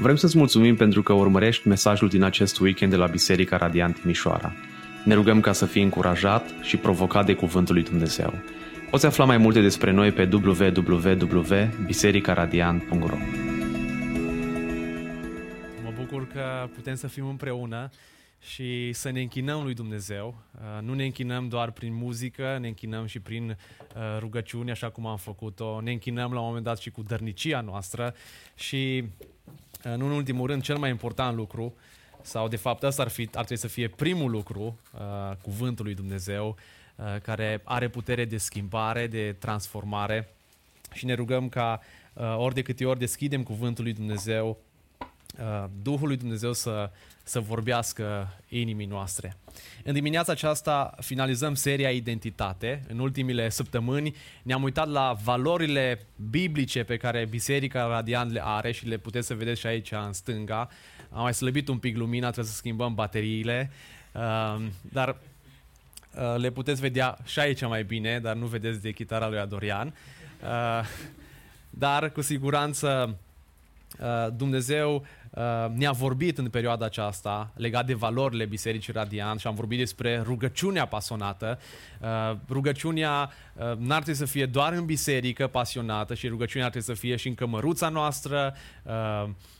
Vrem să-ți mulțumim pentru că urmărești mesajul din acest weekend de la Biserica Radiant Timișoara. Ne rugăm ca să fii încurajat și provocat de Cuvântul lui Dumnezeu. Poți afla mai multe despre noi pe www.bisericaradiant.ro Mă bucur că putem să fim împreună și să ne închinăm lui Dumnezeu. Uh, nu ne închinăm doar prin muzică, ne închinăm și prin uh, rugăciuni, așa cum am făcut-o. Ne închinăm la un moment dat și cu dărnicia noastră și în ultimul rând, cel mai important lucru, sau de fapt ăsta ar, fi, ar trebui să fie primul lucru, uh, cuvântul lui Dumnezeu, uh, care are putere de schimbare, de transformare. Și ne rugăm ca uh, ori de câte ori deschidem cuvântul lui Dumnezeu, uh, Duhul lui Dumnezeu să, să vorbească inimii noastre. În dimineața aceasta finalizăm seria Identitate. În ultimile săptămâni ne-am uitat la valorile biblice pe care Biserica Radiant le are și le puteți să vedeți și aici în stânga. Am mai slăbit un pic lumina, trebuie să schimbăm bateriile, uh, dar uh, le puteți vedea și aici mai bine, dar nu vedeți de chitara lui Adorian. Uh, dar cu siguranță Dumnezeu Uh, ne-a vorbit în perioada aceasta legat de valorile Bisericii Radiant și am vorbit despre rugăciunea pasionată. Uh, rugăciunea uh, n-ar trebui să fie doar în biserică pasionată și rugăciunea ar trebui să fie și în cămăruța noastră,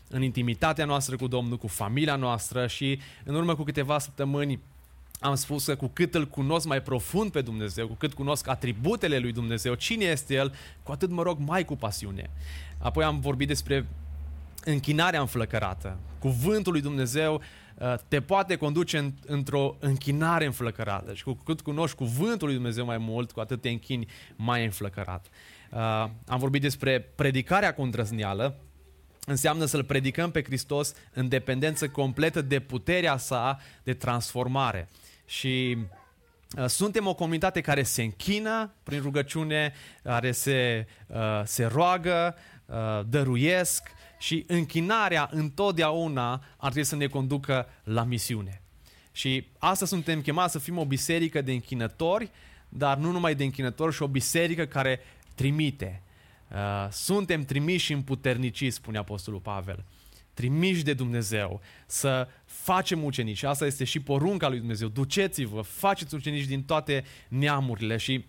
în intimitatea noastră cu Domnul, cu familia noastră și în urmă cu câteva săptămâni am spus că cu cât îl cunosc mai profund pe Dumnezeu, cu cât cunosc atributele lui Dumnezeu, cine este El, cu atât mă rog mai cu pasiune. Apoi am vorbit despre închinarea înflăcărată. Cuvântul lui Dumnezeu uh, te poate conduce într-o închinare înflăcărată. Și cu cât cunoști cuvântul lui Dumnezeu mai mult, cu atât te închini mai înflăcărat. Uh, am vorbit despre predicarea cu îndrăzneală, înseamnă să-L predicăm pe Hristos în dependență completă de puterea sa de transformare. Și uh, suntem o comunitate care se închină prin rugăciune, care se, se roagă, dăruiesc, și închinarea întotdeauna ar trebui să ne conducă la misiune. Și asta suntem chemați să fim o biserică de închinători, dar nu numai de închinători, și o biserică care trimite. Uh, suntem trimiși în puternicii, spune Apostolul Pavel. Trimiși de Dumnezeu să facem ucenici. Asta este și porunca lui Dumnezeu. Duceți-vă, faceți ucenici din toate neamurile. Și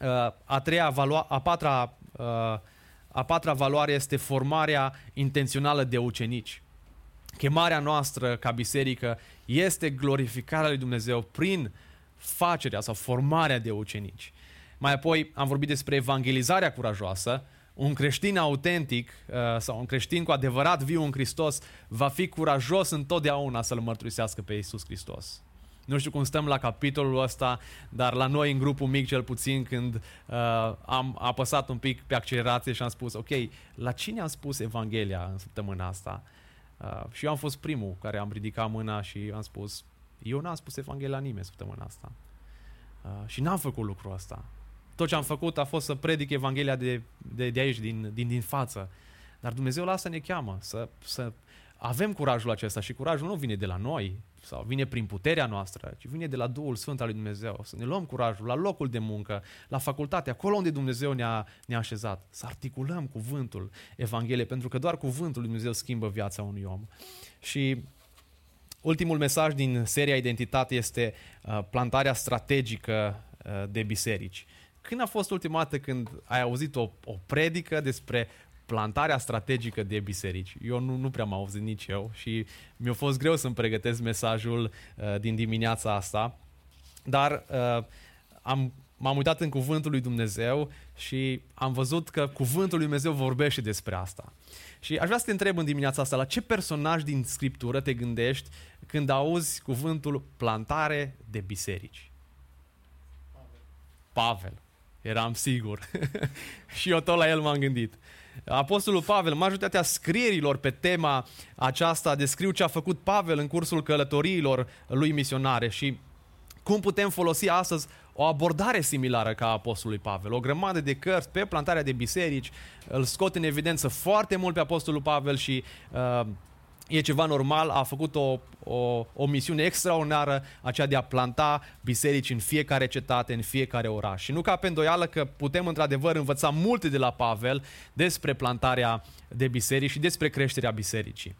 uh, a treia, valua, a patra uh, a patra valoare este formarea intențională de ucenici. Chemarea noastră ca biserică este glorificarea lui Dumnezeu prin facerea sau formarea de ucenici. Mai apoi am vorbit despre evangelizarea curajoasă. Un creștin autentic uh, sau un creștin cu adevărat viu în Hristos va fi curajos întotdeauna să-L mărturisească pe Iisus Hristos. Nu știu cum stăm la capitolul ăsta, dar la noi în grupul mic cel puțin când uh, am apăsat un pic pe accelerație și am spus, ok, la cine am spus Evanghelia în săptămâna asta? Uh, și eu am fost primul care am ridicat mâna și am spus, eu n-am spus Evanghelia la nimeni săptămâna asta. Uh, și n-am făcut lucrul ăsta. Tot ce am făcut a fost să predic Evanghelia de, de, de aici, din, din, din față. Dar Dumnezeu la asta ne cheamă, să, să avem curajul acesta și curajul nu vine de la noi, sau vine prin puterea noastră, ci vine de la Duhul Sfânt al lui Dumnezeu. Să ne luăm curajul la locul de muncă, la facultate, acolo unde Dumnezeu ne-a, ne-a așezat. Să articulăm cuvântul Evangheliei, pentru că doar cuvântul lui Dumnezeu schimbă viața unui om. Și ultimul mesaj din seria Identitate este uh, plantarea strategică uh, de biserici. Când a fost ultima dată când ai auzit o, o predică despre plantarea strategică de biserici. Eu nu, nu prea am auzit nici eu și mi-a fost greu să-mi pregătesc mesajul uh, din dimineața asta, dar uh, am, m-am uitat în cuvântul lui Dumnezeu și am văzut că cuvântul lui Dumnezeu vorbește despre asta. Și aș vrea să te întreb în dimineața asta, la ce personaj din Scriptură te gândești când auzi cuvântul plantare de biserici? Pavel. Pavel. Eram sigur. și eu tot la el m-am gândit. Apostolul Pavel, majoritatea scrierilor pe tema aceasta descriu ce a făcut Pavel în cursul călătoriilor lui misionare și cum putem folosi astăzi o abordare similară ca apostolului Pavel. O grămadă de cărți pe plantarea de biserici îl scot în evidență foarte mult pe apostolul Pavel și uh, e ceva normal, a făcut o, o, o misiune extraordinară, aceea de a planta biserici în fiecare cetate, în fiecare oraș. Și nu ca pe îndoială că putem într-adevăr învăța multe de la Pavel despre plantarea de biserici și despre creșterea bisericii.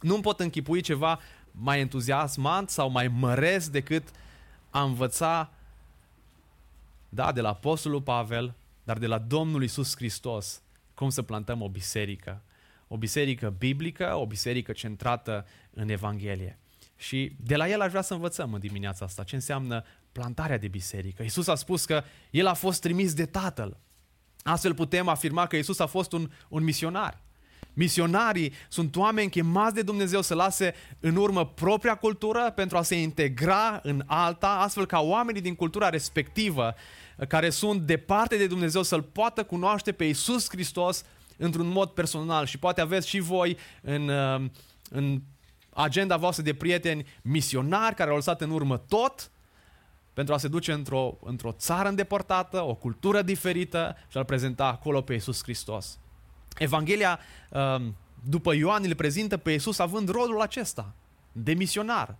Nu-mi pot închipui ceva mai entuziasmant sau mai măresc decât a învăța, da, de la Apostolul Pavel, dar de la Domnul Isus Hristos, cum să plantăm o biserică. O biserică biblică, o biserică centrată în Evanghelie. Și de la el aș vrea să învățăm în dimineața asta ce înseamnă plantarea de biserică. Isus a spus că el a fost trimis de Tatăl. Astfel putem afirma că Isus a fost un, un misionar. Misionarii sunt oameni chemați de Dumnezeu să lase în urmă propria cultură pentru a se integra în alta, astfel ca oamenii din cultura respectivă, care sunt departe de Dumnezeu, să-L poată cunoaște pe Isus Hristos într-un mod personal. Și poate aveți și voi în, uh, în agenda voastră de prieteni misionari care au lăsat în urmă tot pentru a se duce într-o, într-o țară îndepărtată, o cultură diferită și a-L prezenta acolo pe Isus Hristos. Evanghelia um, după Ioan îl prezintă pe Isus având rolul acesta de misionar.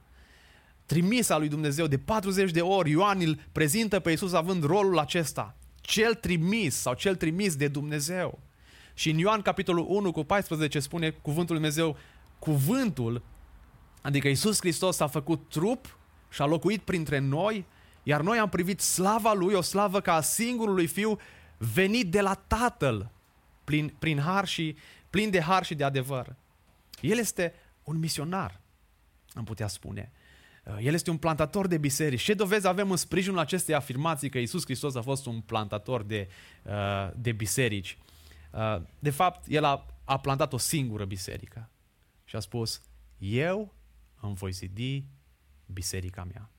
Trimis al lui Dumnezeu de 40 de ori, Ioan îl prezintă pe Isus având rolul acesta. Cel trimis sau cel trimis de Dumnezeu. Și în Ioan capitolul 1 cu 14 spune cuvântul lui Dumnezeu, cuvântul, adică Isus Hristos a făcut trup și a locuit printre noi, iar noi am privit slava Lui, o slavă ca a singurului Fiu venit de la Tatăl, plin, prin har și, plin de har și de adevăr. El este un misionar, am putea spune. Uh, el este un plantator de biserici. Ce dovezi avem în sprijinul acestei afirmații că Isus Hristos a fost un plantator de, uh, de biserici? Uh, de fapt, el a, a plantat o singură biserică și a spus, eu îmi voi zidi biserica mea.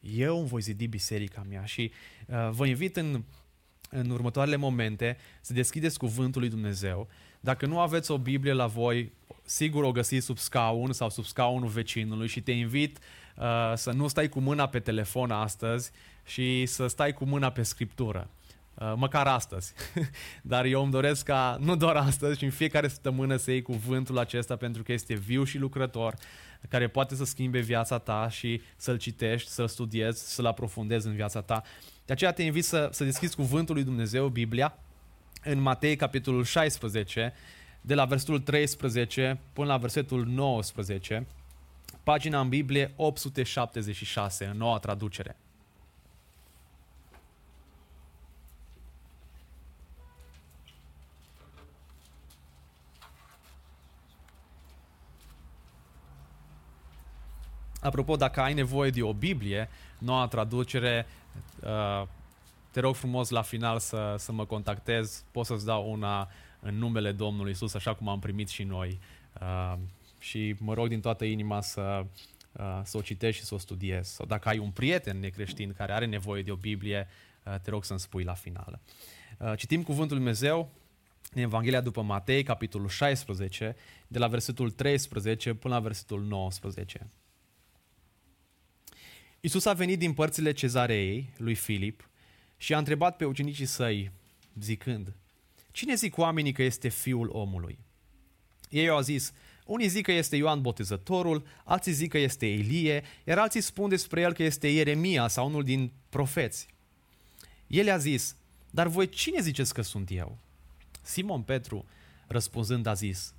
Eu îmi voi zidi biserica mea și uh, vă invit în în următoarele momente să deschideți cuvântul lui Dumnezeu. Dacă nu aveți o Biblie la voi, sigur o găsiți sub scaun sau sub scaunul vecinului și te invit uh, să nu stai cu mâna pe telefon astăzi și să stai cu mâna pe scriptură. Uh, măcar astăzi. Dar eu îmi doresc ca, nu doar astăzi, ci în fiecare săptămână să iei cuvântul acesta pentru că este viu și lucrător, care poate să schimbe viața ta și să-l citești, să-l studiezi, să-l aprofundezi în viața ta. De aceea te invit să, să deschizi cuvântul lui Dumnezeu, Biblia, în Matei, capitolul 16, de la versetul 13 până la versetul 19, pagina în Biblie 876, în noua traducere. Apropo, dacă ai nevoie de o Biblie, noua traducere, uh, te rog frumos la final să, să mă contactez, pot să-ți dau una în numele Domnului Isus, așa cum am primit și noi. Uh, și mă rog din toată inima să, uh, să o citești și să o studiezi. Sau dacă ai un prieten necreștin care are nevoie de o Biblie, te rog să-mi spui la final. Citim Cuvântul Lui Dumnezeu în Evanghelia după Matei, capitolul 16, de la versetul 13 până la versetul 19. Isus a venit din părțile cezarei lui Filip și a întrebat pe ucenicii săi, zicând, Cine zic oamenii că este fiul omului? Ei au zis, unii zic că este Ioan Botezătorul, alții zic că este Elie, iar alții spun despre el că este Ieremia sau unul din profeți. El a zis, dar voi cine ziceți că sunt eu? Simon Petru, răspunzând, a zis,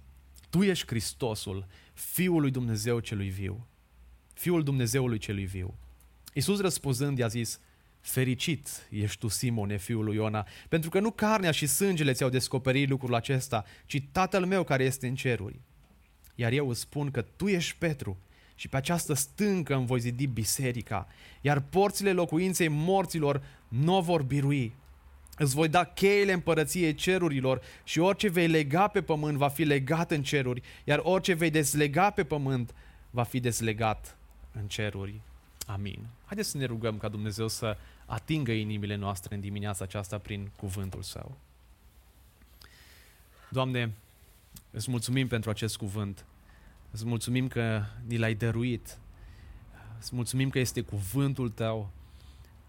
Tu ești Hristosul, Fiul lui Dumnezeu celui viu. Fiul Dumnezeului celui viu. Iisus răspunzând i-a zis, Fericit ești tu, Simone, fiul lui Iona, pentru că nu carnea și sângele ți-au descoperit lucrul acesta, ci Tatăl meu care este în ceruri. Iar eu îți spun că tu ești Petru și pe această stâncă îmi voi zidi biserica, iar porțile locuinței morților nu vor birui. Îți voi da cheile împărăției cerurilor și orice vei lega pe pământ va fi legat în ceruri, iar orice vei deslega pe pământ va fi deslegat în ceruri. Amin. Haideți să ne rugăm ca Dumnezeu să atingă inimile noastre în dimineața aceasta prin cuvântul Său. Doamne, îți mulțumim pentru acest cuvânt. Îți mulțumim că ni l-ai dăruit. Îți mulțumim că este cuvântul Tău.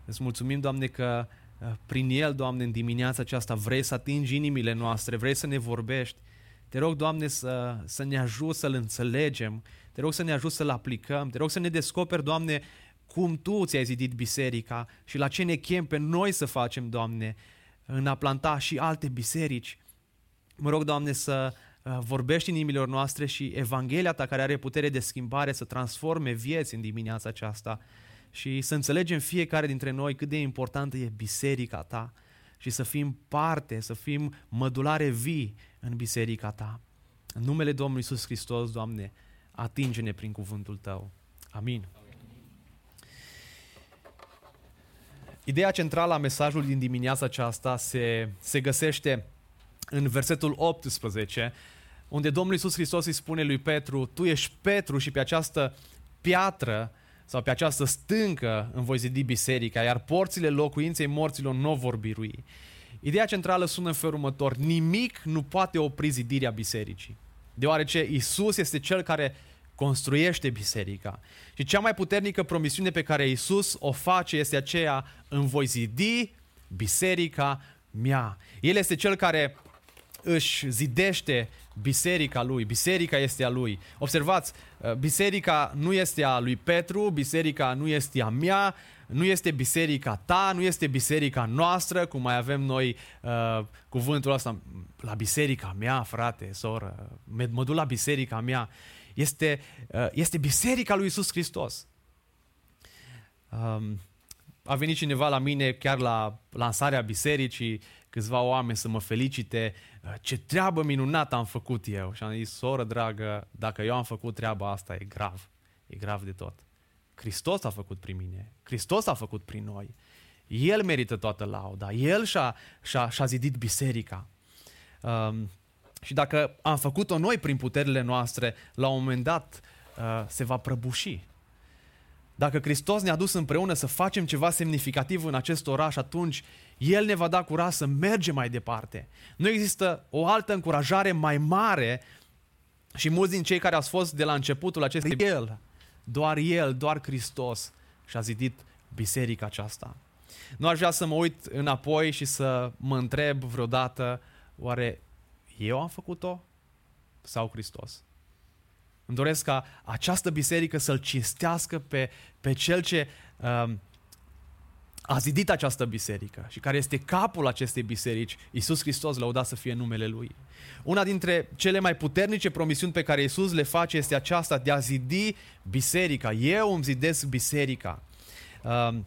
Îți mulțumim, Doamne, că uh, prin el, Doamne, în dimineața aceasta vrei să atingi inimile noastre, vrei să ne vorbești. Te rog, Doamne, să, să ne ajut să-L înțelegem. Te rog să ne ajut să-L aplicăm. Te rog să ne descoperi, Doamne, cum Tu ți-ai zidit biserica și la ce ne chem pe noi să facem, Doamne, în a planta și alte biserici. Mă rog, Doamne, să uh, vorbești în inimilor noastre și Evanghelia ta care are putere de schimbare să transforme vieți în dimineața aceasta și să înțelegem fiecare dintre noi cât de importantă e biserica ta și să fim parte, să fim mădulare vii în biserica ta. În numele Domnului Isus Hristos, Doamne, atinge-ne prin cuvântul Tău. Amin. Ideea centrală a mesajului din dimineața aceasta se, se găsește în versetul 18, unde Domnul Iisus Hristos îi spune lui Petru, tu ești Petru și pe această piatră sau pe această stâncă îmi voi zidi biserica, iar porțile locuinței morților nu vor birui. Ideea centrală sună în felul următor, nimic nu poate opri zidirea bisericii, deoarece Isus este cel care construiește biserica. Și cea mai puternică promisiune pe care Isus o face este aceea, îmi voi zidi biserica mea. El este cel care își zidește biserica lui, biserica este a lui. Observați, uh, biserica nu este a lui Petru, biserica nu este a mea, nu este biserica ta, nu este biserica noastră, cum mai avem noi uh, cuvântul ăsta, la biserica mea, frate, soră, mă duc la biserica mea. Este, uh, este biserica lui Isus Hristos. Um, a venit cineva la mine chiar la lansarea bisericii, câțiva oameni să mă felicite, uh, ce treabă minunată am făcut eu. Și am zis, soră dragă, dacă eu am făcut treaba asta, e grav. E grav de tot. Hristos a făcut prin mine. Hristos a făcut prin noi. El merită toată lauda. El și-a, și-a, și-a zidit biserica. Um, și dacă am făcut-o noi prin puterile noastre, la un moment dat uh, se va prăbuși. Dacă Hristos ne-a dus împreună să facem ceva semnificativ în acest oraș, atunci El ne va da curaj să mergem mai departe. Nu există o altă încurajare mai mare și mulți din cei care au fost de la începutul acestei El, doar El, doar Hristos și-a zidit biserica aceasta. Nu aș vrea să mă uit înapoi și să mă întreb vreodată, oare eu am făcut-o sau Hristos? Îmi doresc ca această biserică să-L cinstească pe, pe Cel ce um, a zidit această biserică și care este capul acestei biserici, Iisus Hristos, lăudat să fie numele Lui. Una dintre cele mai puternice promisiuni pe care Iisus le face este aceasta de a zidi biserica. Eu îmi zidesc biserica. Um,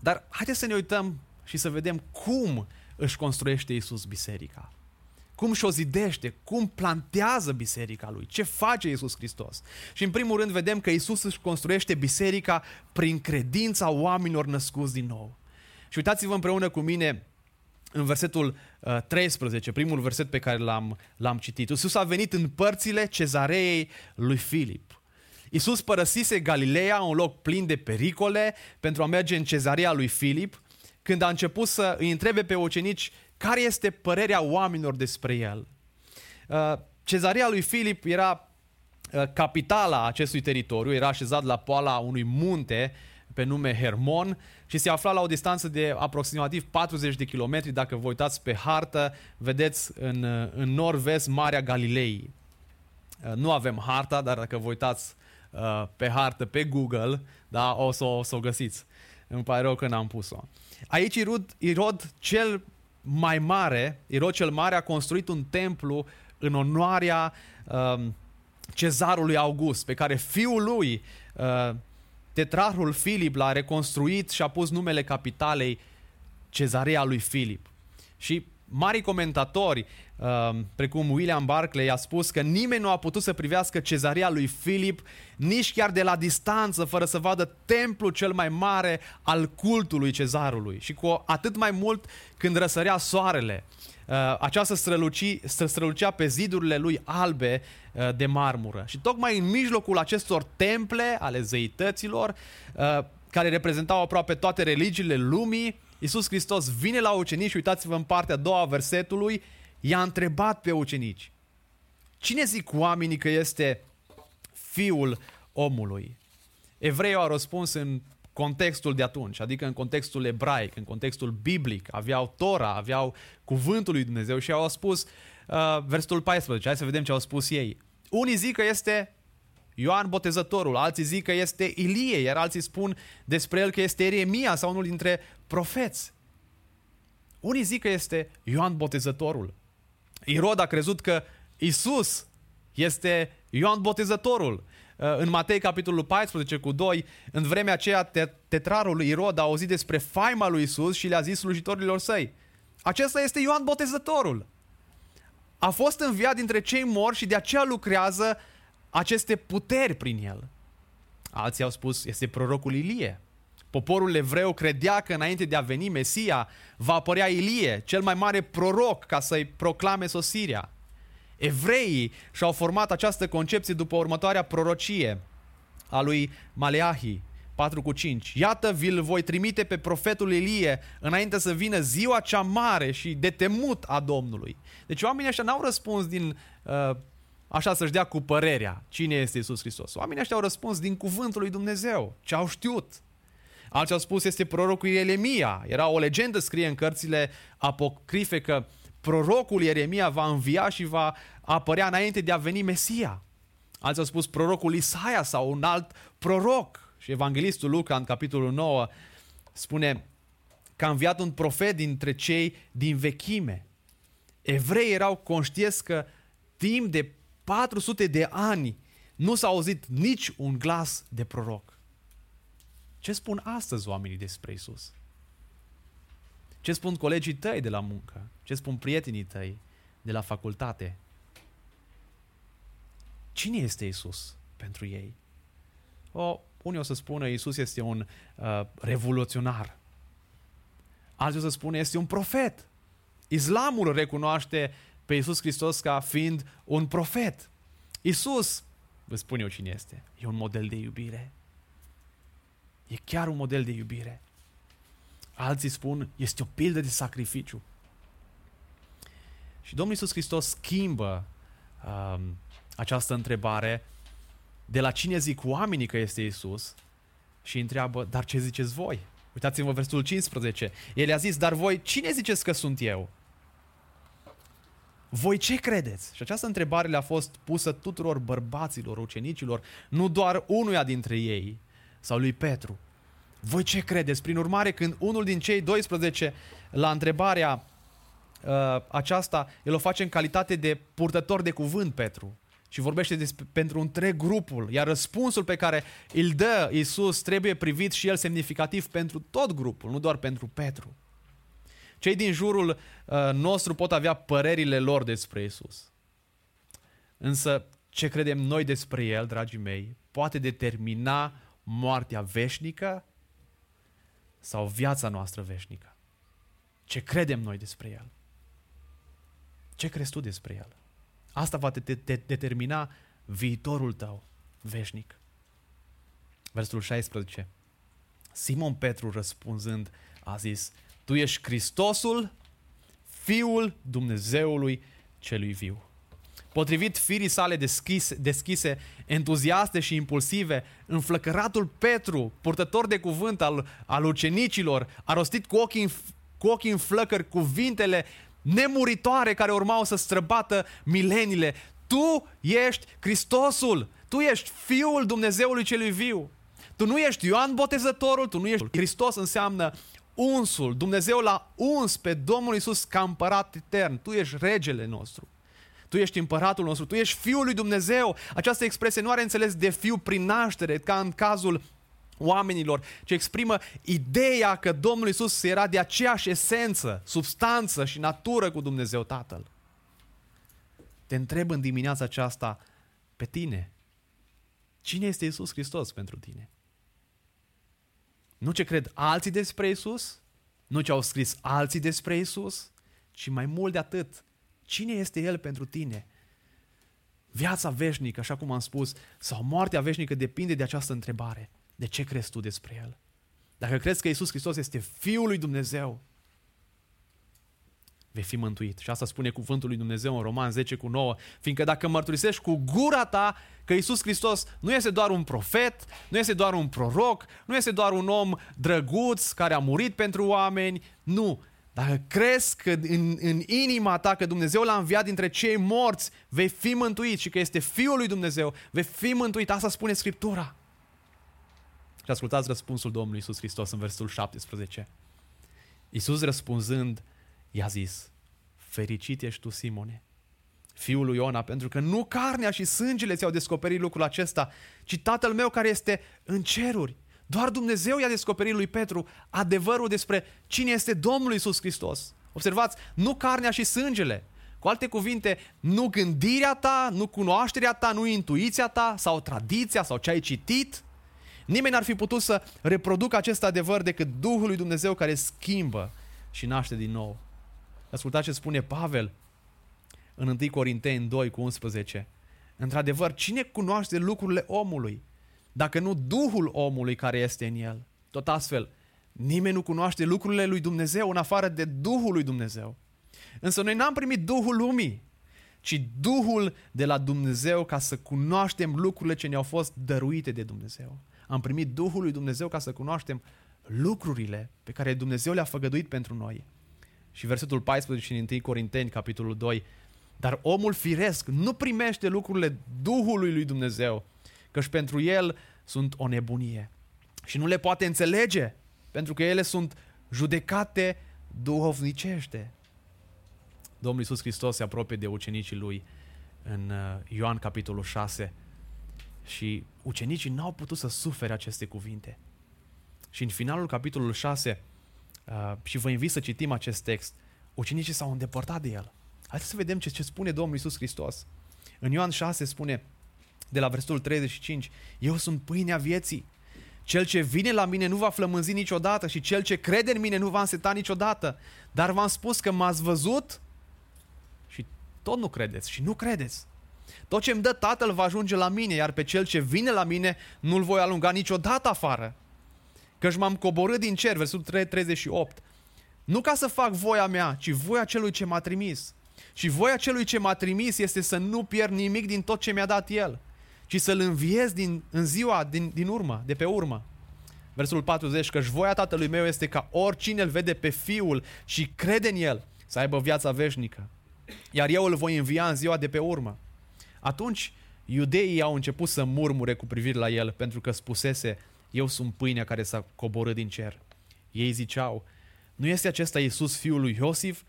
dar haideți să ne uităm și să vedem cum își construiește Iisus biserica cum și-o zidește, cum plantează biserica lui, ce face Iisus Hristos. Și în primul rând vedem că Iisus își construiește biserica prin credința oamenilor născuți din nou. Și uitați-vă împreună cu mine în versetul uh, 13, primul verset pe care l-am, l-am citit. Iisus a venit în părțile cezarei lui Filip. Iisus părăsise Galileea, un loc plin de pericole, pentru a merge în cezarea lui Filip, când a început să îi întrebe pe ucenici care este părerea oamenilor despre el. Uh, cezarea lui Filip era uh, capitala acestui teritoriu, era așezat la poala unui munte pe nume Hermon și se afla la o distanță de aproximativ 40 de kilometri. Dacă vă uitați pe hartă, vedeți în, uh, în nord-vest Marea Galilei. Nu avem harta, dar dacă vă uitați pe hartă, pe Google, da, o să o, să o găsiți. Îmi pare rău că n-am pus-o. Aici Irod, Irod cel mai mare, Irod cel Mare a construit un templu în onoarea um, cezarului August, pe care fiul lui, uh, tetrarhul Filip, l-a reconstruit și a pus numele capitalei cezarea lui Filip. Și mari comentatori, uh, precum William Barclay, a spus că nimeni nu a putut să privească cezarea lui Filip nici chiar de la distanță, fără să vadă templul cel mai mare al cultului cezarului. Și cu atât mai mult când răsărea soarele, uh, aceasta străluci, strălucea pe zidurile lui albe uh, de marmură. Și tocmai în mijlocul acestor temple ale zeităților, care reprezentau aproape toate religiile lumii, Iisus Hristos vine la ucenici, uitați-vă în partea a doua a versetului, i-a întrebat pe ucenici, cine zic oamenii că este fiul omului? Evreii au răspuns în contextul de atunci, adică în contextul ebraic, în contextul biblic, aveau Tora, aveau cuvântul lui Dumnezeu și au spus, uh, versetul 14, hai să vedem ce au spus ei. Unii zic că este Ioan Botezătorul, alții zic că este Ilie, iar alții spun despre el că este Eremia sau unul dintre profeți. Unii zic că este Ioan Botezătorul. Irod a crezut că Isus este Ioan Botezătorul. Uh, în Matei, capitolul 14 cu 2, în vremea aceea tetrarul lui Irod a auzit despre faima lui Isus și le-a zis slujitorilor săi, acesta este Ioan Botezătorul. A fost înviat dintre cei morți și de aceea lucrează aceste puteri prin el. Alții au spus, este prorocul Ilie. Poporul evreu credea că înainte de a veni Mesia va apărea Ilie, cel mai mare proroc, ca să-i proclame sosirea. Evreii și-au format această concepție după următoarea prorocie a lui Maleahi, 4 cu 5. Iată, vi-l voi trimite pe profetul Elie înainte să vină ziua cea mare și de temut a Domnului. Deci oamenii ăștia n-au răspuns din uh, așa să-și dea cu părerea cine este Isus Hristos. Oamenii ăștia au răspuns din cuvântul lui Dumnezeu, ce au știut. Alții au spus este prorocul Ieremia. Era o legendă scrie în cărțile apocrife că prorocul Ieremia va învia și va apărea înainte de a veni Mesia. Alții au spus prorocul Isaia sau un alt proroc. Și evanghelistul Luca în capitolul 9 spune că a înviat un profet dintre cei din vechime. Evrei erau conștienți că timp de 400 de ani nu s-a auzit nici un glas de proroc. Ce spun astăzi oamenii despre Isus? Ce spun colegii tăi de la muncă? Ce spun prietenii tăi de la facultate? Cine este Isus pentru ei? O, unii o să spună Isus este un uh, revoluționar. Alții o să spună este un profet. Islamul recunoaște pe Isus Hristos ca fiind un profet. Isus, vă spun eu cine este, e un model de iubire. E chiar un model de iubire. Alții spun, este o pildă de sacrificiu. Și Domnul Iisus Hristos schimbă um, această întrebare de la cine zic oamenii că este Isus și întreabă, dar ce ziceți voi? Uitați-vă versul 15. El a zis, dar voi cine ziceți că sunt eu? Voi ce credeți? Și această întrebare le-a fost pusă tuturor bărbaților, ucenicilor, nu doar unuia dintre ei, sau lui Petru. Voi ce credeți? Prin urmare, când unul din cei 12, la întrebarea uh, aceasta, el o face în calitate de purtător de cuvânt, Petru, și vorbește despre, pentru întreg grupul, iar răspunsul pe care îl dă Isus trebuie privit și el semnificativ pentru tot grupul, nu doar pentru Petru. Cei din jurul uh, nostru pot avea părerile lor despre Isus. Însă ce credem noi despre El, dragii mei, poate determina moartea veșnică sau viața noastră veșnică. Ce credem noi despre El? Ce crezi tu despre El? Asta va te, te determina viitorul tău veșnic. Versul 16. Simon Petru răspunzând a zis, Tu ești Hristosul, Fiul Dumnezeului celui viu. Potrivit firii sale deschise, deschise, entuziaste și impulsive, înflăcăratul Petru, purtător de cuvânt al, al ucenicilor, a rostit cu ochii, cu ochii în flăcări cuvintele nemuritoare care urmau să străbată mileniile. Tu ești Hristosul, tu ești Fiul Dumnezeului celui viu. Tu nu ești Ioan Botezătorul, tu nu ești Hristos înseamnă unsul. Dumnezeu l-a uns pe Domnul Isus ca împărat etern. Tu ești regele nostru. Tu ești împăratul nostru, tu ești Fiul lui Dumnezeu. Această expresie nu are înțeles de fiu prin naștere, ca în cazul oamenilor, ci exprimă ideea că Domnul Isus era de aceeași esență, substanță și natură cu Dumnezeu Tatăl. Te întreb în dimineața aceasta pe tine. Cine este Isus Hristos pentru tine? Nu ce cred alții despre Isus, nu ce au scris alții despre Isus, ci mai mult de atât, cine este El pentru tine? Viața veșnică, așa cum am spus, sau moartea veșnică depinde de această întrebare. De ce crezi tu despre El? Dacă crezi că Isus Hristos este Fiul lui Dumnezeu, vei fi mântuit. Și asta spune cuvântul lui Dumnezeu în Roman 10 cu 9, fiindcă dacă mărturisești cu gura ta că Isus Hristos nu este doar un profet, nu este doar un proroc, nu este doar un om drăguț care a murit pentru oameni, nu. Dacă crezi că în, în inima ta că Dumnezeu l-a înviat dintre cei morți, vei fi mântuit și că este Fiul lui Dumnezeu, vei fi mântuit. Asta spune Scriptura. Și ascultați răspunsul Domnului Isus Hristos în versetul 17. Isus răspunzând, i-a zis, fericit ești tu, Simone, fiul lui Iona, pentru că nu carnea și sângele ți-au descoperit lucrul acesta, ci Tatăl meu care este în ceruri. Doar Dumnezeu i-a descoperit lui Petru adevărul despre cine este Domnul Isus Hristos. Observați, nu carnea și sângele. Cu alte cuvinte, nu gândirea ta, nu cunoașterea ta, nu intuiția ta sau tradiția sau ce ai citit. Nimeni n-ar fi putut să reproducă acest adevăr decât Duhul lui Dumnezeu care schimbă și naște din nou. Ascultați ce spune Pavel în 1 Corinteni 2 cu 11. Într-adevăr, cine cunoaște lucrurile omului, dacă nu Duhul omului care este în el? Tot astfel, nimeni nu cunoaște lucrurile lui Dumnezeu în afară de Duhul lui Dumnezeu. Însă noi n-am primit Duhul lumii, ci Duhul de la Dumnezeu ca să cunoaștem lucrurile ce ne-au fost dăruite de Dumnezeu. Am primit Duhul lui Dumnezeu ca să cunoaștem lucrurile pe care Dumnezeu le-a făgăduit pentru noi. Și versetul 14 din 1 Corinteni, capitolul 2, dar omul firesc nu primește lucrurile Duhului lui Dumnezeu, căci pentru el sunt o nebunie. Și nu le poate înțelege, pentru că ele sunt judecate duhovnicește. Domnul Iisus Hristos se apropie de ucenicii lui în uh, Ioan capitolul 6 și ucenicii n-au putut să sufere aceste cuvinte. Și în finalul capitolului 6, uh, și vă invit să citim acest text, ucenicii s-au îndepărtat de el. Haideți să vedem ce, ce spune Domnul Iisus Hristos. În Ioan 6 spune, de la versetul 35, Eu sunt pâinea vieții. Cel ce vine la mine nu va flămânzi niciodată și cel ce crede în mine nu va înseta niciodată. Dar v-am spus că m-ați văzut și tot nu credeți și nu credeți. Tot ce îmi dă Tatăl va ajunge la mine, iar pe cel ce vine la mine nu-l voi alunga niciodată afară. Căci m-am coborât din cer, versetul 38. Nu ca să fac voia mea, ci voia celui ce m-a trimis. Și voia celui ce m-a trimis este să nu pierd nimic din tot ce mi-a dat El, ci să-L înviez din, în ziua din, din urmă, de pe urmă. Versul 40, că voia Tatălui meu este ca oricine îl vede pe Fiul și crede în El să aibă viața veșnică. Iar eu îl voi învia în ziua de pe urmă. Atunci, iudeii au început să murmure cu privire la El, pentru că spusese, eu sunt pâinea care s-a coborât din cer. Ei ziceau, nu este acesta Iisus fiul lui Iosif,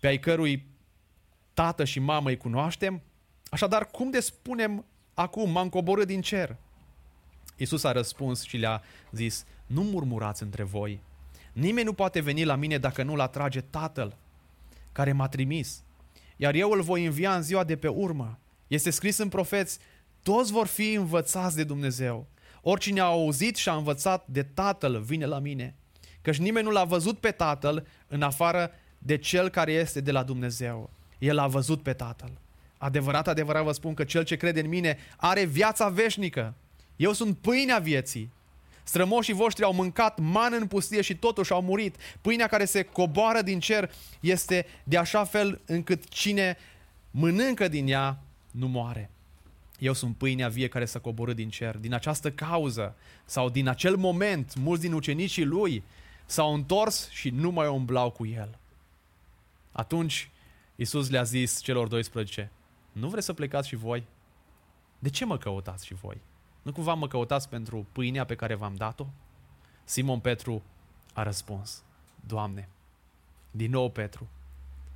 pe ai cărui tată și mamă îi cunoaștem? Așadar, cum de spunem acum, m-am coborât din cer? Iisus a răspuns și le-a zis, nu murmurați între voi. Nimeni nu poate veni la mine dacă nu-l atrage Tatăl care m-a trimis. Iar eu îl voi învia în ziua de pe urmă. Este scris în profeți, toți vor fi învățați de Dumnezeu. Oricine a auzit și a învățat de Tatăl vine la mine. Căci nimeni nu l-a văzut pe Tatăl în afară de cel care este de la Dumnezeu. El a văzut pe Tatăl. Adevărat, adevărat vă spun că cel ce crede în mine are viața veșnică. Eu sunt pâinea vieții. Strămoșii voștri au mâncat man în pustie și totuși au murit. Pâinea care se coboară din cer este de așa fel încât cine mănâncă din ea nu moare. Eu sunt pâinea vie care s-a coborât din cer. Din această cauză sau din acel moment, mulți din ucenicii lui s-au întors și nu mai umblau cu el. Atunci Iisus le-a zis celor 12, nu vreți să plecați și voi? De ce mă căutați și voi? Nu cumva mă căutați pentru pâinea pe care v-am dat-o? Simon Petru a răspuns, Doamne, din nou Petru,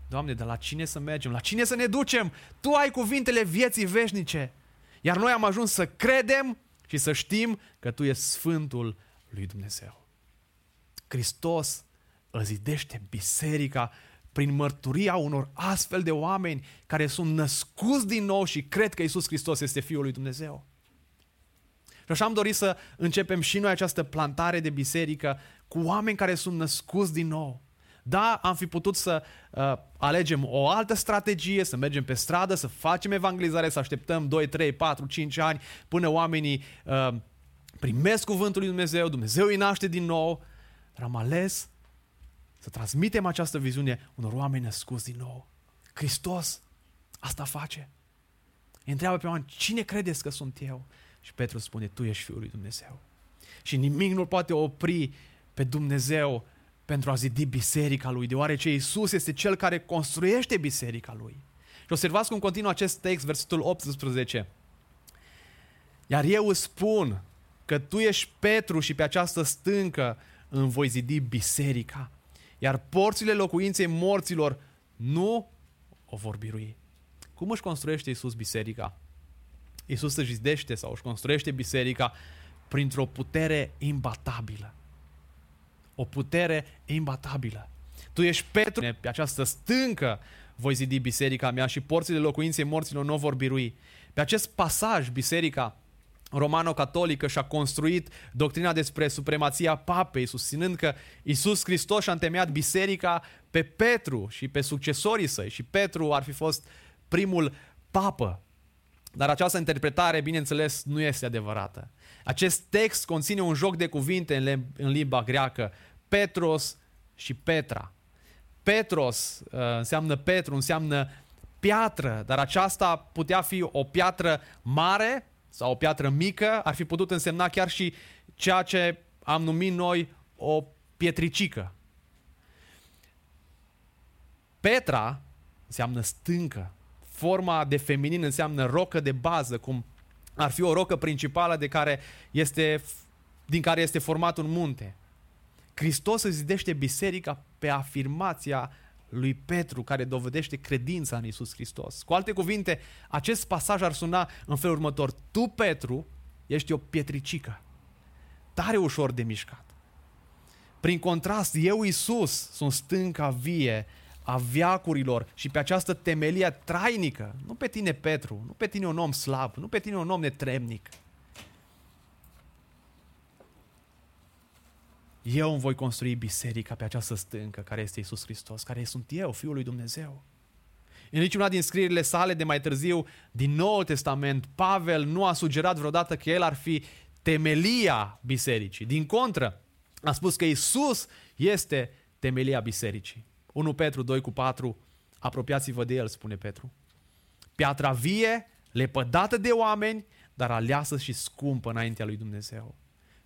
Doamne, dar la cine să mergem? La cine să ne ducem? Tu ai cuvintele vieții veșnice. Iar noi am ajuns să credem și să știm că Tu ești Sfântul lui Dumnezeu. Hristos îl zidește biserica prin mărturia unor astfel de oameni care sunt născuți din nou și cred că Isus Hristos este Fiul lui Dumnezeu. Și așa am dorit să începem și noi această plantare de biserică cu oameni care sunt născuți din nou. Da, am fi putut să uh, alegem o altă strategie, să mergem pe stradă, să facem evangelizare, să așteptăm 2, 3, 4, 5 ani până oamenii uh, primesc cuvântul lui Dumnezeu, Dumnezeu îi naște din nou, dar am ales să transmitem această viziune unor oameni născuți din nou. Hristos asta face. Îi întreabă pe oameni, cine credeți că sunt eu? Și Petru spune, tu ești Fiul lui Dumnezeu. Și nimic nu poate opri pe Dumnezeu pentru a zidi biserica lui, deoarece Isus este cel care construiește biserica lui. Și observați cum continuă acest text, versetul 18. Iar eu îți spun că tu ești Petru și pe această stâncă îmi voi zidi biserica iar porțile locuinței morților nu o vor birui. Cum își construiește Isus biserica? Isus își zidește sau își construiește biserica printr-o putere imbatabilă. O putere imbatabilă. Tu ești Petru, pe această stâncă voi zidi biserica mea și porțile locuinței morților nu vor birui. Pe acest pasaj, biserica romano-catolică și-a construit doctrina despre supremația papei, susținând că Isus Hristos și-a întemeiat biserica pe Petru și pe succesorii săi și Petru ar fi fost primul papă. Dar această interpretare, bineînțeles, nu este adevărată. Acest text conține un joc de cuvinte în, în limba greacă, Petros și Petra. Petros uh, înseamnă Petru, înseamnă piatră, dar aceasta putea fi o piatră mare sau o piatră mică, ar fi putut însemna chiar și ceea ce am numit noi o pietricică. Petra înseamnă stâncă. Forma de feminin înseamnă rocă de bază, cum ar fi o rocă principală de care este, din care este format un munte. Hristos îți zidește biserica pe afirmația lui Petru, care dovedește credința în Isus Hristos. Cu alte cuvinte, acest pasaj ar suna în felul următor. Tu, Petru, ești o pietricică, tare ușor de mișcat. Prin contrast, eu, Isus, sunt stânca vie a viacurilor și pe această temelie trainică, nu pe tine, Petru, nu pe tine un om slab, nu pe tine un om netremnic, Eu îmi voi construi biserica pe această stâncă care este Isus Hristos, care sunt eu, Fiul lui Dumnezeu. În niciuna din scrierile sale de mai târziu din Noul Testament, Pavel nu a sugerat vreodată că el ar fi temelia bisericii. Din contră, a spus că Isus este temelia bisericii. 1 Petru 2 cu 4, apropiați-vă de el, spune Petru. Piatra vie, lepădată de oameni, dar aleasă și scumpă înaintea lui Dumnezeu.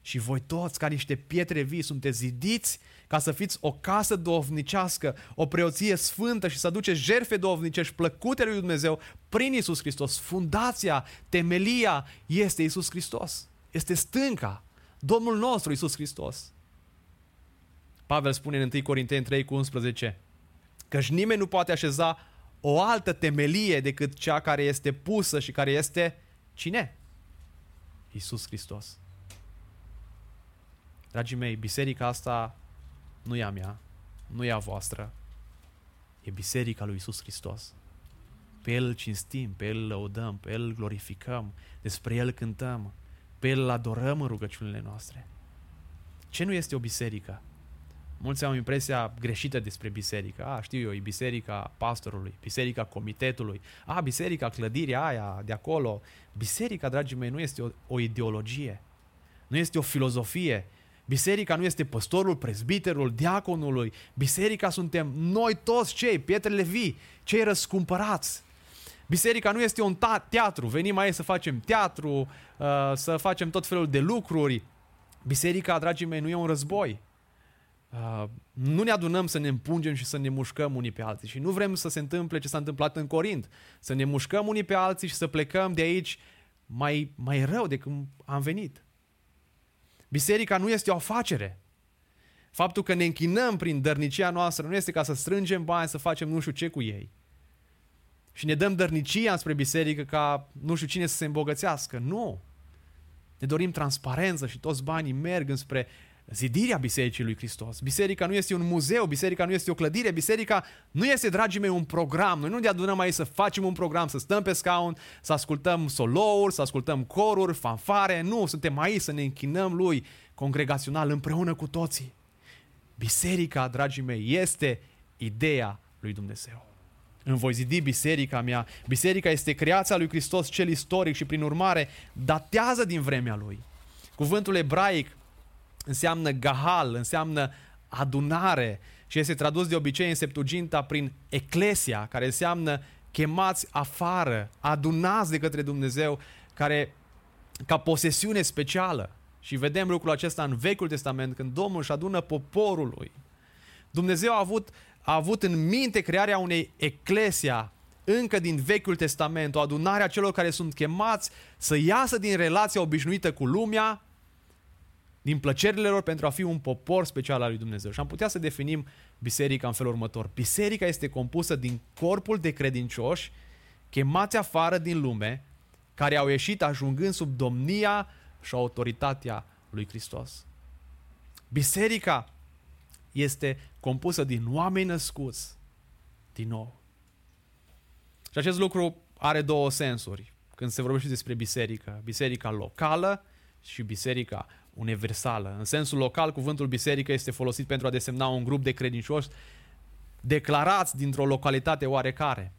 Și voi toți, ca niște pietre vii, sunteți zidiți ca să fiți o casă dovnicească, o preoție sfântă și să aduceți jerfe dovnicești plăcute lui Dumnezeu prin Isus Hristos. Fundația, temelia este Isus Hristos. Este stânca, Domnul nostru Isus Hristos. Pavel spune în 1 Corinteni 3 cu 11 căci nimeni nu poate așeza o altă temelie decât cea care este pusă și care este cine? Isus Hristos. Dragii mei, biserica asta nu e a mea, nu e a voastră, e biserica lui Isus Hristos. Pe El îl cinstim, pe El îl lăudăm, pe El îl glorificăm, despre El cântăm, pe El îl adorăm în rugăciunile noastre. Ce nu este o biserică? Mulți au impresia greșită despre biserică. A, știu eu, e biserica pastorului, biserica comitetului, a, biserica clădirea aia de acolo. Biserica, dragii mei, nu este o, o ideologie, nu este o filozofie, Biserica nu este păstorul, prezbiterul, diaconului. Biserica suntem noi toți cei, pietrele vii, cei răscumpărați. Biserica nu este un teatru. Venim aici să facem teatru, uh, să facem tot felul de lucruri. Biserica, dragii mei, nu e un război. Uh, nu ne adunăm să ne împungem și să ne mușcăm unii pe alții și nu vrem să se întâmple ce s-a întâmplat în Corint, să ne mușcăm unii pe alții și să plecăm de aici mai, mai rău decât am venit. Biserica nu este o afacere. Faptul că ne închinăm prin dărnicia noastră nu este ca să strângem bani, să facem nu știu ce cu ei. Și ne dăm dărnicia spre biserică ca nu știu cine să se îmbogățească. Nu. Ne dorim transparență și toți banii merg înspre zidirea Bisericii lui Hristos. Biserica nu este un muzeu, biserica nu este o clădire, biserica nu este, dragii mei, un program. Noi nu ne adunăm aici să facem un program, să stăm pe scaun, să ascultăm solouri, să ascultăm coruri, fanfare. Nu, suntem aici să ne închinăm lui congregațional împreună cu toții. Biserica, dragii mei, este ideea lui Dumnezeu. Îmi voi zidi biserica mea. Biserica este creația lui Hristos cel istoric și prin urmare datează din vremea lui. Cuvântul ebraic înseamnă gahal, înseamnă adunare și este tradus de obicei în Septuaginta prin eclesia, care înseamnă chemați afară, adunați de către Dumnezeu, care ca posesiune specială. Și vedem lucrul acesta în Vechiul Testament, când Domnul își adună poporul lui. Dumnezeu a avut, a avut în minte crearea unei eclesia încă din Vechiul Testament, o adunare a celor care sunt chemați să iasă din relația obișnuită cu lumea din plăcerile lor pentru a fi un popor special al lui Dumnezeu. Și am putea să definim biserica în felul următor. Biserica este compusă din corpul de credincioși chemați afară din lume, care au ieșit ajungând sub domnia și autoritatea lui Hristos. Biserica este compusă din oameni născuți din nou. Și acest lucru are două sensuri când se vorbește despre biserică. Biserica locală și biserica universală. În sensul local, cuvântul biserică este folosit pentru a desemna un grup de credincioși declarați dintr-o localitate oarecare.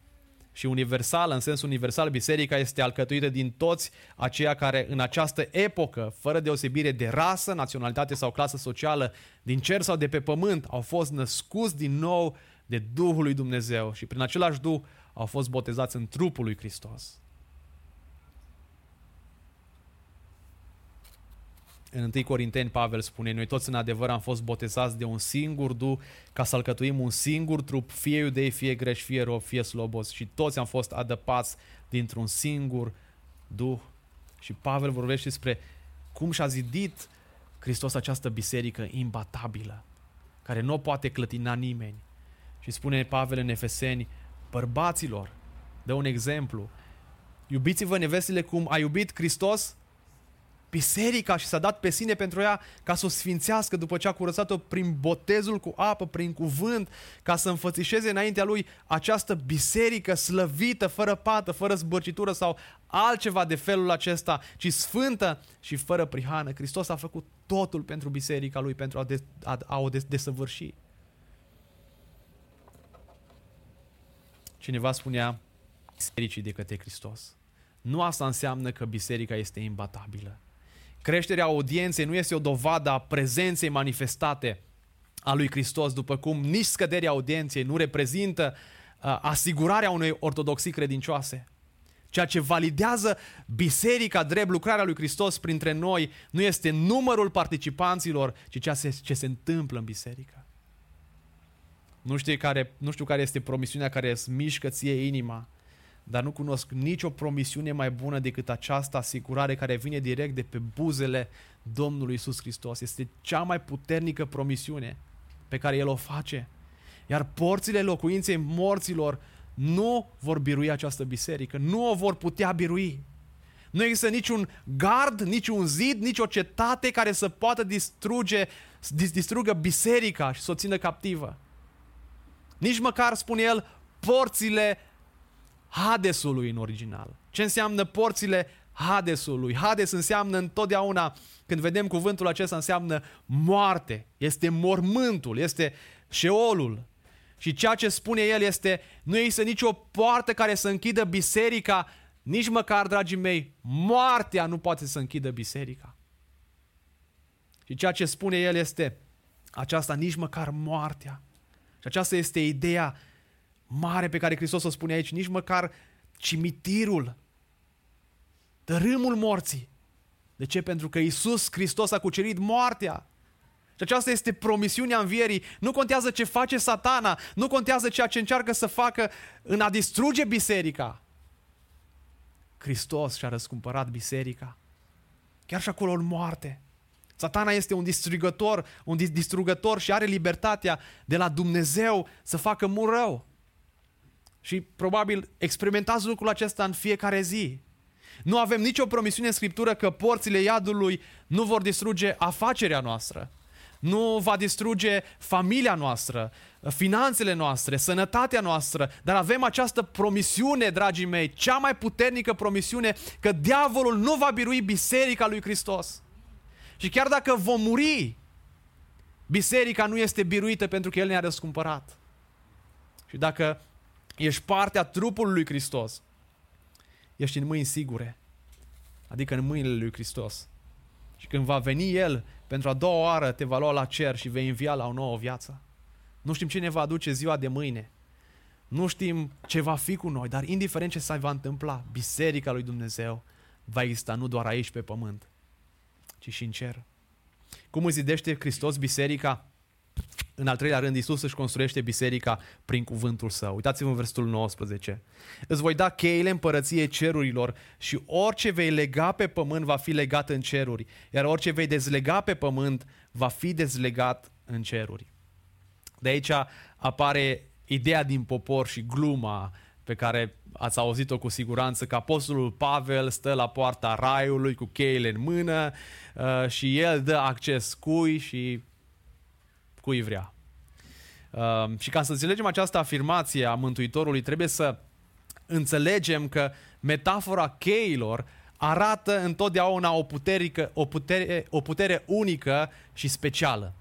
Și universal, în sens universal, biserica este alcătuită din toți aceia care în această epocă, fără deosebire de rasă, naționalitate sau clasă socială, din cer sau de pe pământ, au fost născuți din nou de Duhul lui Dumnezeu și prin același Duh au fost botezați în trupul lui Hristos. În 1 Corinteni, Pavel spune, noi toți în adevăr am fost botezați de un singur du ca să alcătuim un singur trup, fie iudei, fie greși, fie rob, fie slobos și toți am fost adăpați dintr-un singur duh. Și Pavel vorbește despre cum și-a zidit Hristos această biserică imbatabilă, care nu o poate clătina nimeni. Și spune Pavel în Efeseni, bărbaților, dă un exemplu, iubiți-vă nevestele cum a iubit Hristos biserica și s-a dat pe sine pentru ea ca să o sfințească după ce a curățat-o prin botezul cu apă, prin cuvânt, ca să înfățișeze înaintea lui această biserică slăvită, fără pată, fără zbărcitură sau altceva de felul acesta, ci sfântă și fără prihană. Hristos a făcut totul pentru biserica lui, pentru a, de, a, a o desăvârși. Cineva spunea bisericii de către Hristos. Nu asta înseamnă că biserica este imbatabilă. Creșterea audienței nu este o dovadă a prezenței manifestate a lui Hristos, după cum nici scăderea audienței nu reprezintă uh, asigurarea unei ortodoxii credincioase. Ceea ce validează biserica drept lucrarea lui Hristos printre noi nu este numărul participanților, ci ceea ce se întâmplă în biserică. Nu știu care, nu știu care este promisiunea care îți mișcă ție inima, dar nu cunosc nicio promisiune mai bună decât această asigurare care vine direct de pe buzele Domnului Isus Hristos. Este cea mai puternică promisiune pe care El o face. Iar porțile locuinței morților nu vor birui această biserică, nu o vor putea birui. Nu există niciun gard, niciun zid, nicio cetate care să poată distruge, distrugă biserica și să o țină captivă. Nici măcar, spune el, porțile Hadesului în original. Ce înseamnă porțile Hadesului? Hades înseamnă întotdeauna, când vedem cuvântul acesta, înseamnă moarte. Este mormântul, este șeolul. Și ceea ce spune el este, nu există nicio poartă care să închidă biserica, nici măcar, dragii mei, moartea nu poate să închidă biserica. Și ceea ce spune el este aceasta, nici măcar moartea. Și aceasta este ideea mare pe care Hristos o spune aici, nici măcar cimitirul, tărâmul morții. De ce? Pentru că Isus Hristos a cucerit moartea. Și aceasta este promisiunea învierii. Nu contează ce face satana, nu contează ceea ce încearcă să facă în a distruge biserica. Hristos și-a răscumpărat biserica. Chiar și acolo în moarte. Satana este un distrugător, un distrugător și are libertatea de la Dumnezeu să facă mult rău. Și probabil experimentați lucrul acesta în fiecare zi. Nu avem nicio promisiune în Scriptură că porțile iadului nu vor distruge afacerea noastră, nu va distruge familia noastră, finanțele noastre, sănătatea noastră, dar avem această promisiune, dragii mei, cea mai puternică promisiune că diavolul nu va birui biserica lui Hristos. Și chiar dacă vom muri, biserica nu este biruită pentru că El ne-a răscumpărat. Și dacă ești partea trupului lui Hristos, ești în mâini sigure, adică în mâinile lui Hristos. Și când va veni El, pentru a doua oară te va lua la cer și vei învia la o nouă viață. Nu știm ce ne va aduce ziua de mâine. Nu știm ce va fi cu noi, dar indiferent ce se va întâmpla, Biserica lui Dumnezeu va exista nu doar aici pe pământ, ci și în cer. Cum îți zidește Hristos biserica? În al treilea rând, Isus își construiește biserica prin cuvântul său. Uitați-vă în versetul 19. Îți voi da cheile împărăției cerurilor și orice vei lega pe pământ va fi legat în ceruri, iar orice vei dezlega pe pământ va fi dezlegat în ceruri. De aici apare ideea din popor și gluma pe care ați auzit-o cu siguranță, că Apostolul Pavel stă la poarta raiului cu cheile în mână uh, și el dă acces cui și cui vrea. Uh, și ca să înțelegem această afirmație a Mântuitorului, trebuie să înțelegem că metafora cheilor arată întotdeauna o, puterică, o, putere, o putere unică și specială.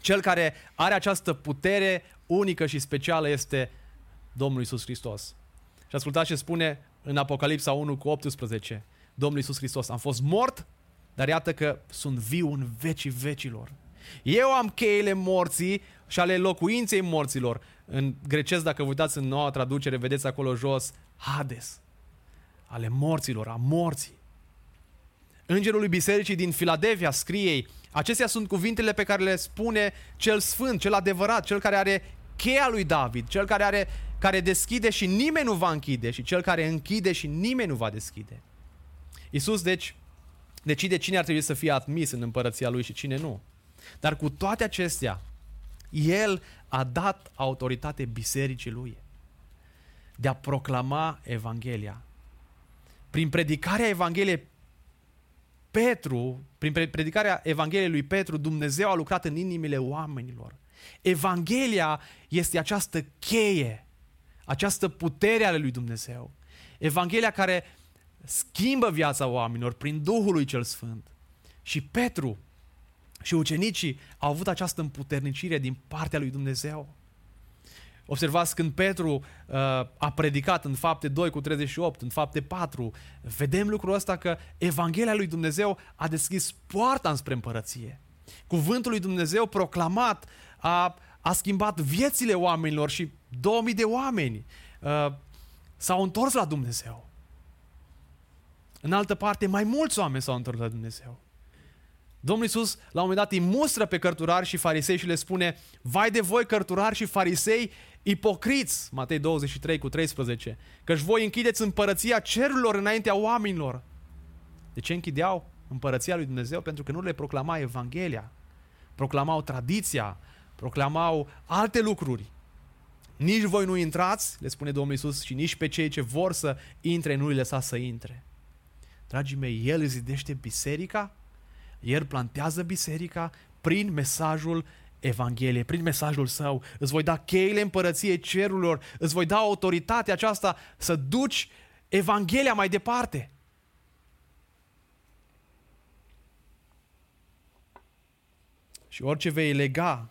Cel care are această putere unică și specială este Domnul Isus Hristos. Și ascultați ce spune în Apocalipsa 1 cu 18. Domnul Isus Hristos, am fost mort, dar iată că sunt viu în vecii vecilor. Eu am cheile morții și ale locuinței morților. În grecesc, dacă vă uitați în noua traducere, vedeți acolo jos, Hades. Ale morților, a morții. Îngerului bisericii din Filadelfia scrie ei, acestea sunt cuvintele pe care le spune cel sfânt, cel adevărat, cel care are cheia lui David, cel care, are, care deschide și nimeni nu va închide și cel care închide și nimeni nu va deschide. Iisus, deci, decide cine ar trebui să fie admis în împărăția lui și cine nu. Dar cu toate acestea, el a dat autoritate bisericii lui de a proclama Evanghelia. Prin predicarea Evangheliei Petru, prin predicarea Evangheliei lui Petru, Dumnezeu a lucrat în inimile oamenilor. Evanghelia este această cheie, această putere ale lui Dumnezeu. Evanghelia care schimbă viața oamenilor prin Duhul lui cel Sfânt. Și Petru și ucenicii au avut această împuternicire din partea lui Dumnezeu. Observați când Petru uh, a predicat în fapte 2 cu 38, în fapte 4, vedem lucrul ăsta că Evanghelia lui Dumnezeu a deschis poarta înspre împărăție. Cuvântul lui Dumnezeu proclamat a, a schimbat viețile oamenilor și 2000 de oameni uh, s-au întors la Dumnezeu. În altă parte, mai mulți oameni s-au întors la Dumnezeu. Domnul Iisus la un moment dat îi mustră pe cărturari și farisei și le spune Vai de voi cărturari și farisei ipocriți, Matei 23 cu 13, căci voi închideți împărăția cerurilor înaintea oamenilor. De ce închideau împărăția lui Dumnezeu? Pentru că nu le proclama Evanghelia, proclamau tradiția, proclamau alte lucruri. Nici voi nu intrați, le spune Domnul Iisus, și nici pe cei ce vor să intre nu îi lăsa să intre. Dragii mei, El zidește biserica el plantează biserica prin mesajul Evangheliei, prin mesajul său. Îți voi da cheile împărăției cerurilor, îți voi da autoritatea aceasta să duci Evanghelia mai departe. Și orice vei lega,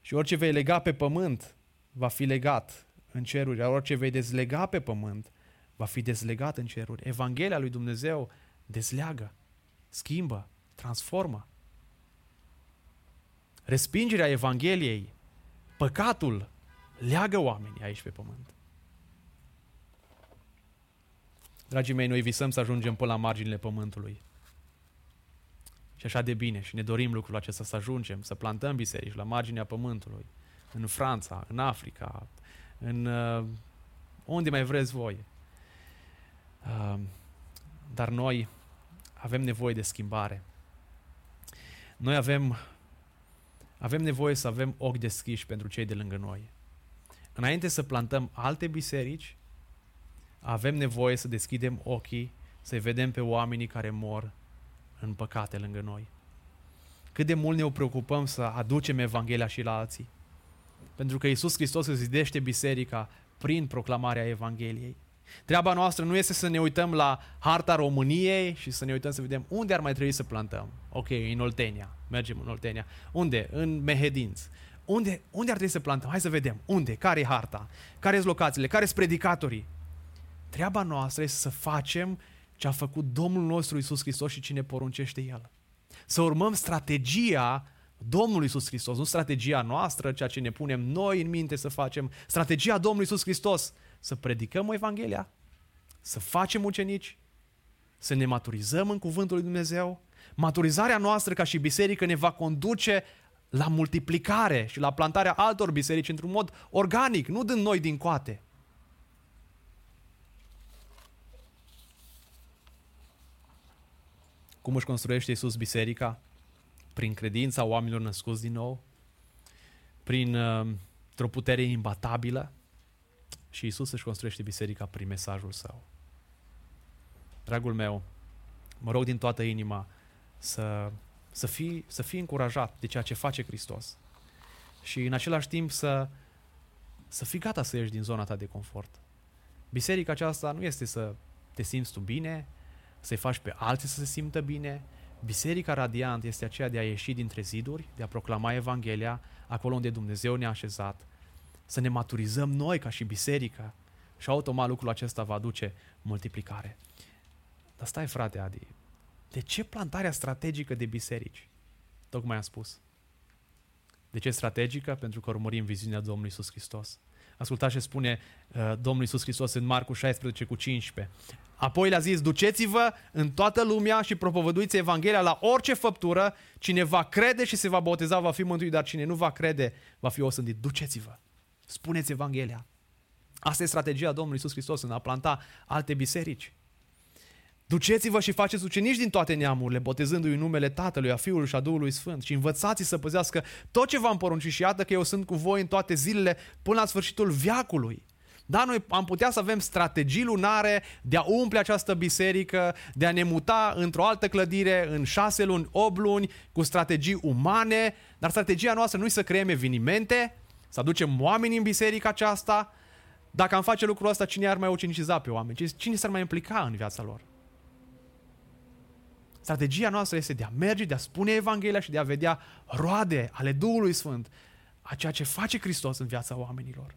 și orice vei lega pe pământ, va fi legat în ceruri, iar orice vei dezlega pe pământ, va fi dezlegat în ceruri. Evanghelia lui Dumnezeu dezleagă schimbă, transformă. Respingerea Evangheliei, păcatul, leagă oamenii aici pe pământ. Dragii mei, noi visăm să ajungem până la marginile pământului. Și așa de bine și ne dorim lucrul acesta să ajungem, să plantăm biserici la marginea pământului, în Franța, în Africa, în uh, unde mai vreți voi. Uh, dar noi avem nevoie de schimbare. Noi avem, avem nevoie să avem ochi deschiși pentru cei de lângă noi. Înainte să plantăm alte biserici, avem nevoie să deschidem ochii, să vedem pe oamenii care mor în păcate lângă noi. Cât de mult ne preocupăm să aducem Evanghelia și la alții. Pentru că Isus Hristos îți zidește biserica prin proclamarea Evangheliei. Treaba noastră nu este să ne uităm la harta României și să ne uităm să vedem unde ar mai trebui să plantăm. Ok, în Oltenia. Mergem în Oltenia. Unde? În Mehedinț. Unde, unde ar trebui să plantăm? Hai să vedem. Unde? Care e harta? Care sunt locațiile? Care sunt predicatorii? Treaba noastră este să facem ce a făcut Domnul nostru Isus Hristos și cine poruncește El. Să urmăm strategia Domnului Isus Hristos, nu strategia noastră, ceea ce ne punem noi în minte să facem, strategia Domnului Isus Hristos să predicăm Evanghelia, să facem ucenici, să ne maturizăm în Cuvântul lui Dumnezeu. Maturizarea noastră ca și biserică ne va conduce la multiplicare și la plantarea altor biserici într-un mod organic, nu din noi din coate. Cum își construiește Iisus biserica? Prin credința oamenilor născuți din nou, prin uh, o putere imbatabilă, ci Isus își construiește biserica prin mesajul său. Dragul meu, mă rog din toată inima să, să, fii, să fii încurajat de ceea ce face Hristos și în același timp să, să fii gata să ieși din zona ta de confort. Biserica aceasta nu este să te simți tu bine, să-i faci pe alții să se simtă bine. Biserica radiant este aceea de a ieși dintre ziduri, de a proclama Evanghelia acolo unde Dumnezeu ne-a așezat, să ne maturizăm noi ca și biserică și automat lucrul acesta va aduce multiplicare. Dar stai frate Adi, de ce plantarea strategică de biserici? Tocmai am spus. De ce strategică? Pentru că urmărim viziunea Domnului Isus Hristos. Ascultați ce spune uh, Domnul Isus Hristos în Marcu 16 cu 15. Apoi le-a zis, duceți-vă în toată lumea și propovăduiți Evanghelia la orice făptură. Cine va crede și se va boteza va fi mântuit, dar cine nu va crede va fi osândit. Duceți-vă, spuneți Evanghelia. Asta e strategia Domnului Isus Hristos în a planta alte biserici. Duceți-vă și faceți ucenici din toate neamurile, botezându-i în numele Tatălui, a Fiului și a Duhului Sfânt și învățați să păzească tot ce v-am poruncit și iată că eu sunt cu voi în toate zilele până la sfârșitul viacului. Da, noi am putea să avem strategii lunare de a umple această biserică, de a ne muta într-o altă clădire în șase luni, opt luni, cu strategii umane, dar strategia noastră nu e să creăm evenimente, să aducem oameni în biserica aceasta. Dacă am face lucrul ăsta, cine ar mai uceniciza pe oameni? Cine s-ar mai implica în viața lor? Strategia noastră este de a merge, de a spune Evanghelia și de a vedea roade ale Duhului Sfânt a ceea ce face Hristos în viața oamenilor.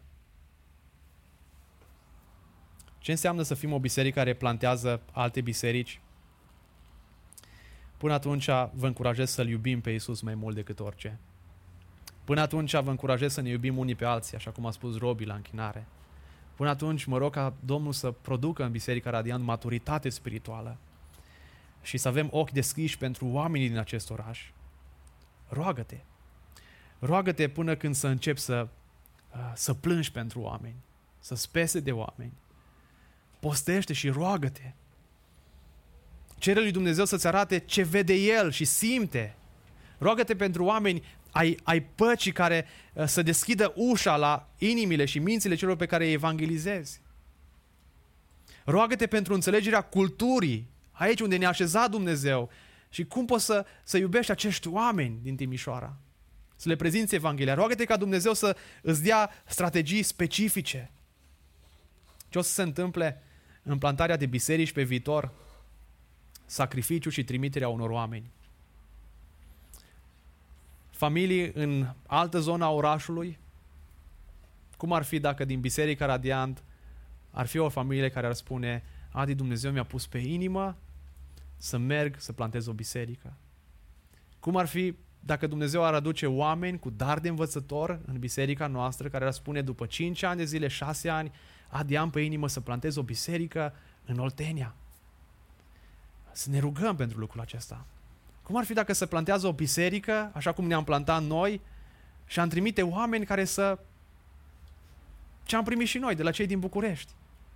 Ce înseamnă să fim o biserică care plantează alte biserici? Până atunci vă încurajez să-L iubim pe Iisus mai mult decât orice. Până atunci vă încurajez să ne iubim unii pe alții, așa cum a spus Robi la închinare. Până atunci mă rog ca Domnul să producă în Biserica Radiant maturitate spirituală și să avem ochi deschiși pentru oamenii din acest oraș. Roagă-te. Roagă-te până când să începi să, uh, să plângi pentru oameni, să spese de oameni. Postește și roagă-te. Cere lui Dumnezeu să-ți arate ce vede El și simte. Roagă-te pentru oameni ai, ai păcii care uh, să deschidă ușa la inimile și mințile celor pe care îi evangelizezi. Roagă-te pentru înțelegerea culturii aici unde ne-a așezat Dumnezeu și cum poți să, să iubești acești oameni din Timișoara. Să le prezinți Evanghelia. Roagă-te ca Dumnezeu să îți dea strategii specifice. Ce o să se întâmple în plantarea de biserici pe viitor? Sacrificiu și trimiterea unor oameni. Familii în altă zonă a orașului? Cum ar fi dacă din Biserica Radiant ar fi o familie care ar spune Adi, Dumnezeu mi-a pus pe inimă să merg să plantez o biserică. Cum ar fi dacă Dumnezeu ar aduce oameni cu dar de învățător în biserica noastră, care ar spune după 5 ani de zile, 6 ani, Adi, am pe inimă să plantez o biserică în Oltenia. Să ne rugăm pentru lucrul acesta. Cum ar fi dacă se plantează o biserică, așa cum ne-am plantat noi, și am trimite oameni care să... Ce am primit și noi de la cei din București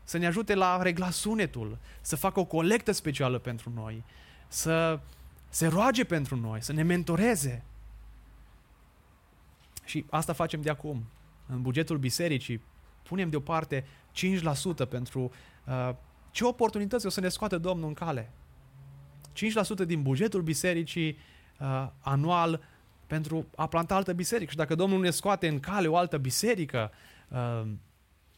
să ne ajute la regla sunetul, să facă o colectă specială pentru noi, să se roage pentru noi, să ne mentoreze. Și asta facem de acum. În bugetul bisericii punem deoparte 5% pentru uh, ce oportunități o să ne scoată Domnul în cale. 5% din bugetul bisericii uh, anual pentru a planta altă biserică. Și dacă Domnul ne scoate în cale o altă biserică, uh,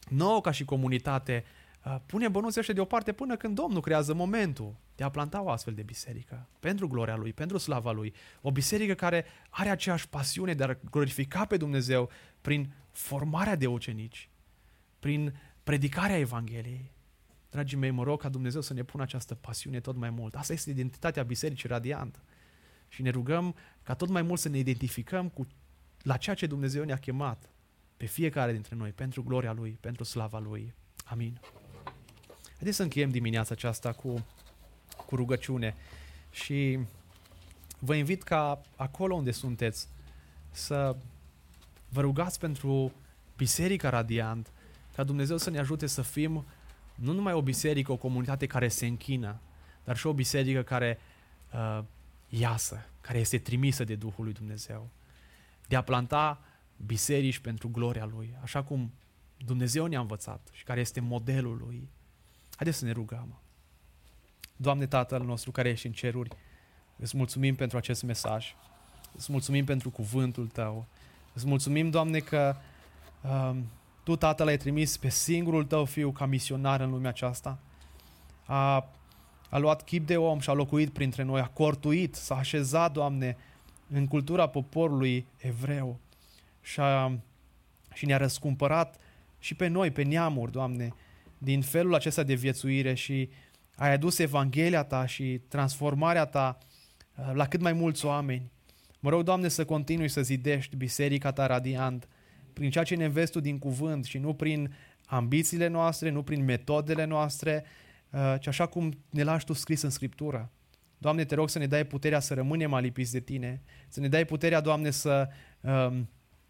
nouă ca și comunitate, Uh, pune bănuții ăștia deoparte până când Domnul creează momentul de a planta o astfel de biserică. Pentru gloria Lui, pentru slava Lui. O biserică care are aceeași pasiune de a glorifica pe Dumnezeu prin formarea de ucenici, prin predicarea Evangheliei. Dragii mei, mă rog ca Dumnezeu să ne pună această pasiune tot mai mult. Asta este identitatea Bisericii Radiant. Și ne rugăm ca tot mai mult să ne identificăm cu la ceea ce Dumnezeu ne-a chemat pe fiecare dintre noi, pentru gloria Lui, pentru slava Lui. Amin. Haideți să încheiem dimineața aceasta cu, cu rugăciune și vă invit ca acolo unde sunteți să vă rugați pentru Biserica Radiant, ca Dumnezeu să ne ajute să fim nu numai o biserică, o comunitate care se închină, dar și o biserică care uh, iasă, care este trimisă de Duhul lui Dumnezeu. De a planta biserici pentru gloria Lui, așa cum Dumnezeu ne-a învățat și care este modelul Lui. Haideți să ne rugăm. Doamne Tatăl nostru care ești în ceruri, îți mulțumim pentru acest mesaj. Îți mulțumim pentru cuvântul Tău. Îți mulțumim, Doamne, că um, Tu, Tatăl, ai trimis pe singurul Tău Fiu ca misionar în lumea aceasta. A, a luat chip de om și a locuit printre noi, a cortuit, s-a așezat, Doamne, în cultura poporului evreu și, a, și ne-a răscumpărat și pe noi, pe neamuri, Doamne, din felul acesta de viețuire și ai adus Evanghelia Ta și transformarea Ta uh, la cât mai mulți oameni. Mă rog, Doamne, să continui să zidești biserica Ta radiant prin ceea ce ne înveți Tu din cuvânt și nu prin ambițiile noastre, nu prin metodele noastre, uh, ci așa cum ne lași Tu scris în Scriptură. Doamne, te rog să ne dai puterea să rămânem alipiți de Tine, să ne dai puterea, Doamne, să um,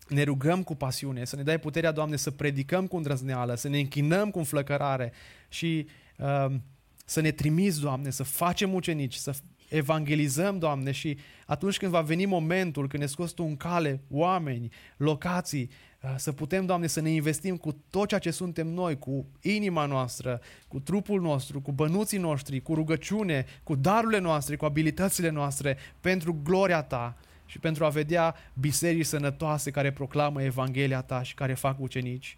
ne rugăm cu pasiune, să ne dai puterea, Doamne, să predicăm cu îndrăzneală, să ne închinăm cu înflăcărare și um, să ne trimiți, Doamne, să facem ucenici, să evangelizăm, Doamne, și atunci când va veni momentul, când ne scoți Tu în cale oameni, locații, uh, să putem, Doamne, să ne investim cu tot ceea ce suntem noi, cu inima noastră, cu trupul nostru, cu bănuții noștri, cu rugăciune, cu darurile noastre, cu abilitățile noastre, pentru gloria Ta și pentru a vedea biserici sănătoase care proclamă Evanghelia Ta și care fac ucenici.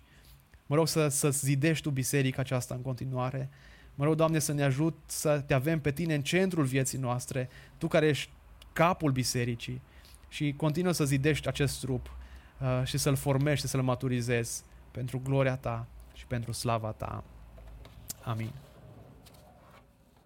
Mă rog să, să zidești Tu biserica aceasta în continuare. Mă rog, Doamne, să ne ajut să te avem pe Tine în centrul vieții noastre, Tu care ești capul bisericii și continuă să zidești acest trup uh, și să-l formești, să-l maturizezi pentru gloria Ta și pentru slava Ta. Amin.